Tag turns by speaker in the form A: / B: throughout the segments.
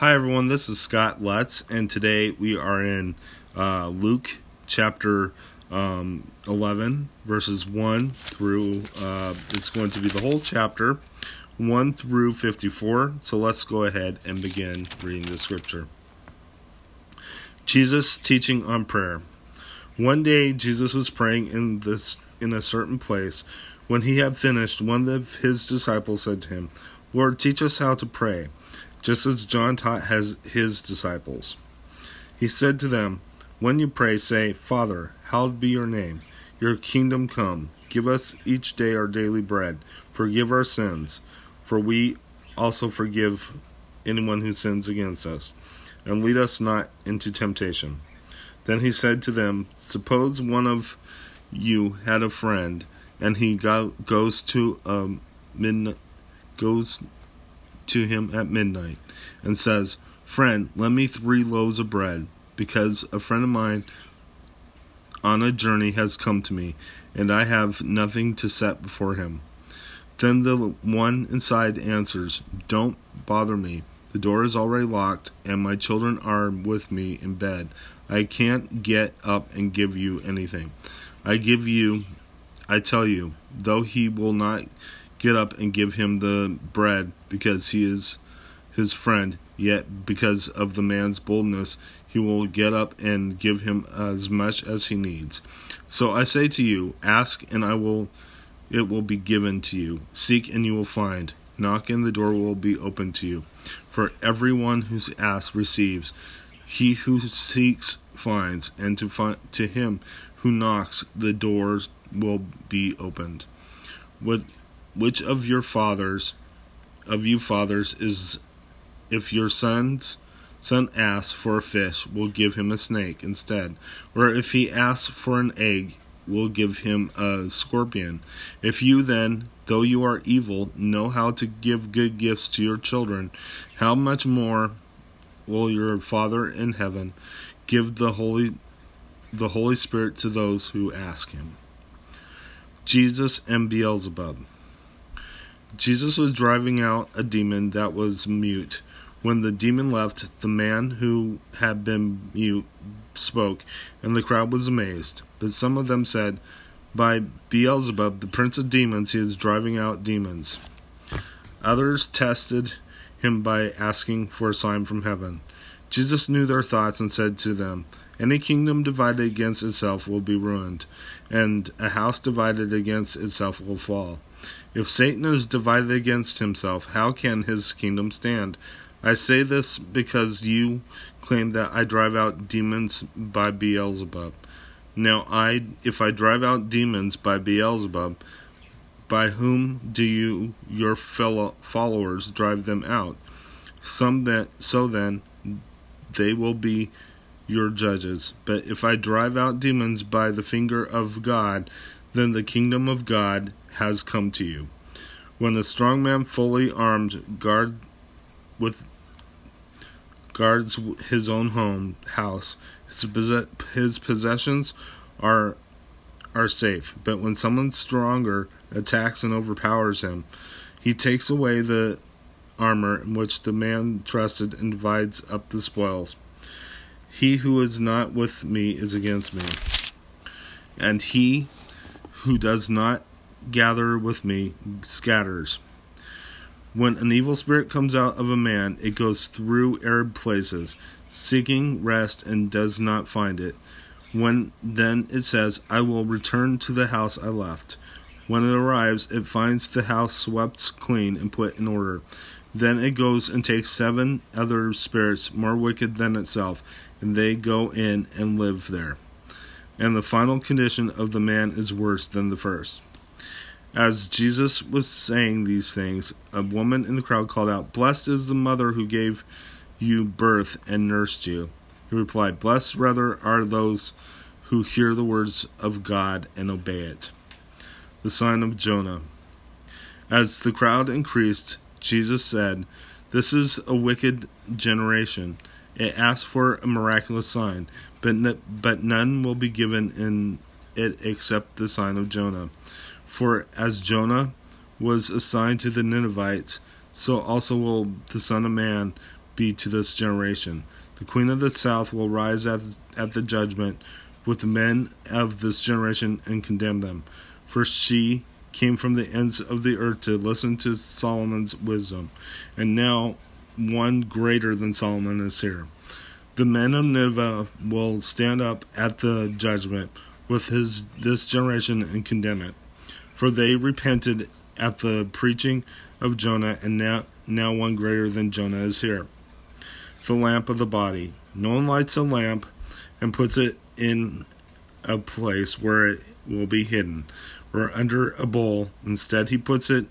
A: Hi, everyone. This is Scott Lutz, and today we are in uh, Luke chapter um, 11, verses 1 through, uh, it's going to be the whole chapter, 1 through 54. So let's go ahead and begin reading the scripture. Jesus teaching on prayer. One day Jesus was praying in this in a certain place. When he had finished, one of his disciples said to him, Lord, teach us how to pray just as John taught his disciples. He said to them, When you pray, say, Father, hallowed be your name. Your kingdom come. Give us each day our daily bread. Forgive our sins, for we also forgive anyone who sins against us. And lead us not into temptation. Then he said to them, Suppose one of you had a friend, and he go, goes to a midnight, goes to him at midnight and says, Friend, lend me three loaves of bread, because a friend of mine on a journey has come to me, and I have nothing to set before him. Then the one inside answers, Don't bother me. The door is already locked, and my children are with me in bed. I can't get up and give you anything. I give you, I tell you, though he will not get up and give him the bread because he is his friend, yet because of the man's boldness, he will get up and give him as much as he needs. So I say to you, ask and I will it will be given to you. Seek and you will find. Knock and the door will be opened to you. For everyone who asks receives. He who seeks finds, and to find, to him who knocks the doors will be opened. With which of your fathers, of you fathers, is if your son's son asks for a fish, will give him a snake instead? Or if he asks for an egg, will give him a scorpion? If you then, though you are evil, know how to give good gifts to your children, how much more will your Father in heaven give the Holy the Holy Spirit to those who ask him? Jesus and Beelzebub. Jesus was driving out a demon that was mute. When the demon left, the man who had been mute spoke, and the crowd was amazed. But some of them said, By Beelzebub, the prince of demons, he is driving out demons. Others tested him by asking for a sign from heaven. Jesus knew their thoughts and said to them, Any kingdom divided against itself will be ruined, and a house divided against itself will fall. If Satan is divided against himself, how can his kingdom stand? I say this because you claim that I drive out demons by Beelzebub. Now, I, if I drive out demons by Beelzebub, by whom do you, your fellow followers, drive them out? Some that, so then, they will be your judges. But if I drive out demons by the finger of God, then the kingdom of God has come to you. When the strong man fully armed guard with guards his own home house, his, his possessions are are safe. But when someone stronger attacks and overpowers him, he takes away the armor in which the man trusted and divides up the spoils. He who is not with me is against me, and he who does not gather with me scatters. When an evil spirit comes out of a man, it goes through arid places, seeking rest and does not find it. When then it says, I will return to the house I left. When it arrives, it finds the house swept clean and put in order. Then it goes and takes seven other spirits more wicked than itself, and they go in and live there. And the final condition of the man is worse than the first. As Jesus was saying these things, a woman in the crowd called out, Blessed is the mother who gave you birth and nursed you. He replied, Blessed rather are those who hear the words of God and obey it. The sign of Jonah. As the crowd increased, Jesus said, This is a wicked generation. It asks for a miraculous sign, but, but none will be given in it except the sign of Jonah. For as Jonah was assigned to the Ninevites, so also will the Son of Man be to this generation. The queen of the south will rise at, at the judgment with the men of this generation and condemn them. For she came from the ends of the earth to listen to Solomon's wisdom, and now one greater than Solomon is here. The men of Nineveh will stand up at the judgment with his this generation and condemn it, for they repented at the preaching of Jonah, and now now one greater than Jonah is here. The lamp of the body. No one lights a lamp and puts it in a place where it will be hidden, or under a bowl. Instead, he puts it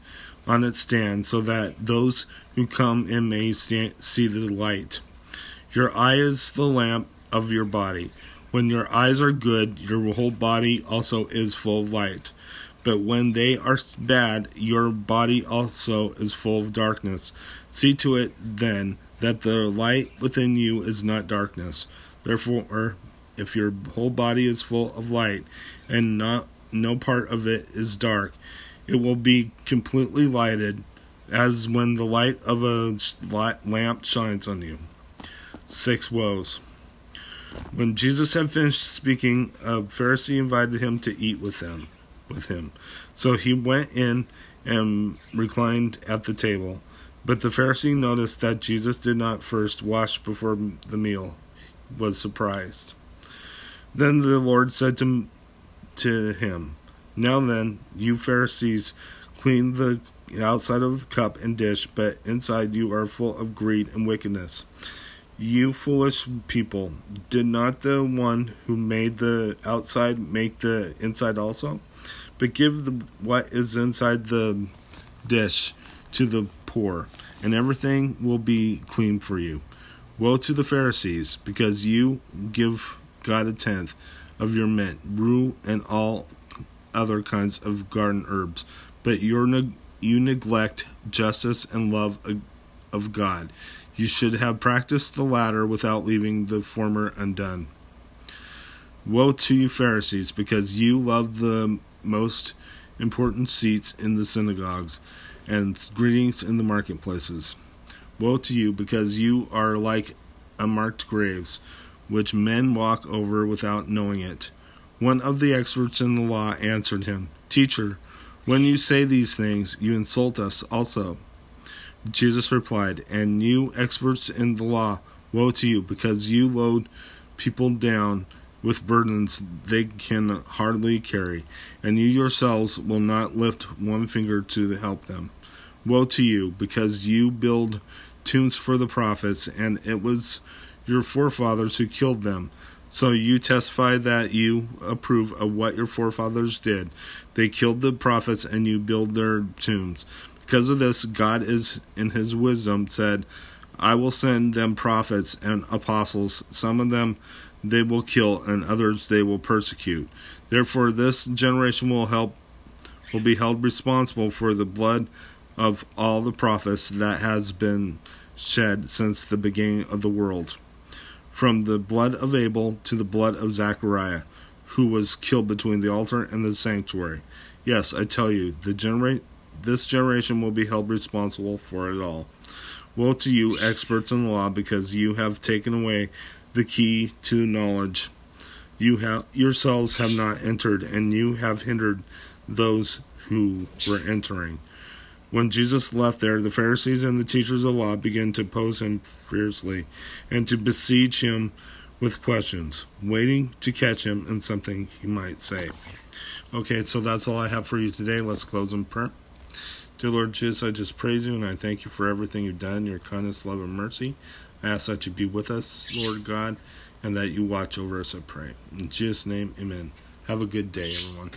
A: on its stand so that those who come in may stand, see the light. Your eye is the lamp of your body. When your eyes are good, your whole body also is full of light. But when they are bad, your body also is full of darkness. See to it, then, that the light within you is not darkness. Therefore, if your whole body is full of light, and not no part of it is dark, it will be completely lighted, as when the light of a lamp shines on you. Six woes. When Jesus had finished speaking, a Pharisee invited him to eat with them with him. So he went in and reclined at the table. But the Pharisee noticed that Jesus did not first wash before the meal, He was surprised. Then the Lord said to, to him, Now then, you Pharisees, clean the outside of the cup and dish, but inside you are full of greed and wickedness. You foolish people, did not the one who made the outside make the inside also? But give the, what is inside the dish to the poor, and everything will be clean for you. Woe to the Pharisees, because you give God a tenth of your mint, rue, and all other kinds of garden herbs, but you you neglect justice and love of God. You should have practiced the latter without leaving the former undone. Woe to you, Pharisees, because you love the most important seats in the synagogues and greetings in the marketplaces. Woe to you, because you are like unmarked graves, which men walk over without knowing it. One of the experts in the law answered him, Teacher, when you say these things, you insult us also. Jesus replied, And you experts in the law, woe to you, because you load people down with burdens they can hardly carry, and you yourselves will not lift one finger to help them. Woe to you, because you build tombs for the prophets, and it was your forefathers who killed them. So you testify that you approve of what your forefathers did. They killed the prophets, and you build their tombs. Because of this, God is, in his wisdom, said, I will send them prophets and apostles, some of them they will kill, and others they will persecute. Therefore, this generation will help will be held responsible for the blood of all the prophets that has been shed since the beginning of the world, from the blood of Abel to the blood of Zachariah, who was killed between the altar and the sanctuary. Yes, I tell you, the genera- this generation will be held responsible for it all. Woe to you, experts in the law, because you have taken away the key to knowledge. You have yourselves have not entered, and you have hindered those who were entering. When Jesus left there, the Pharisees and the teachers of the law began to oppose him fiercely and to besiege him with questions, waiting to catch him in something he might say. Okay, so that's all I have for you today. Let's close in prayer. Dear Lord Jesus, I just praise you and I thank you for everything you've done, your kindness, love, and mercy. I ask that you be with us, Lord God, and that you watch over us, I pray. In Jesus' name, amen. Have a good day, everyone.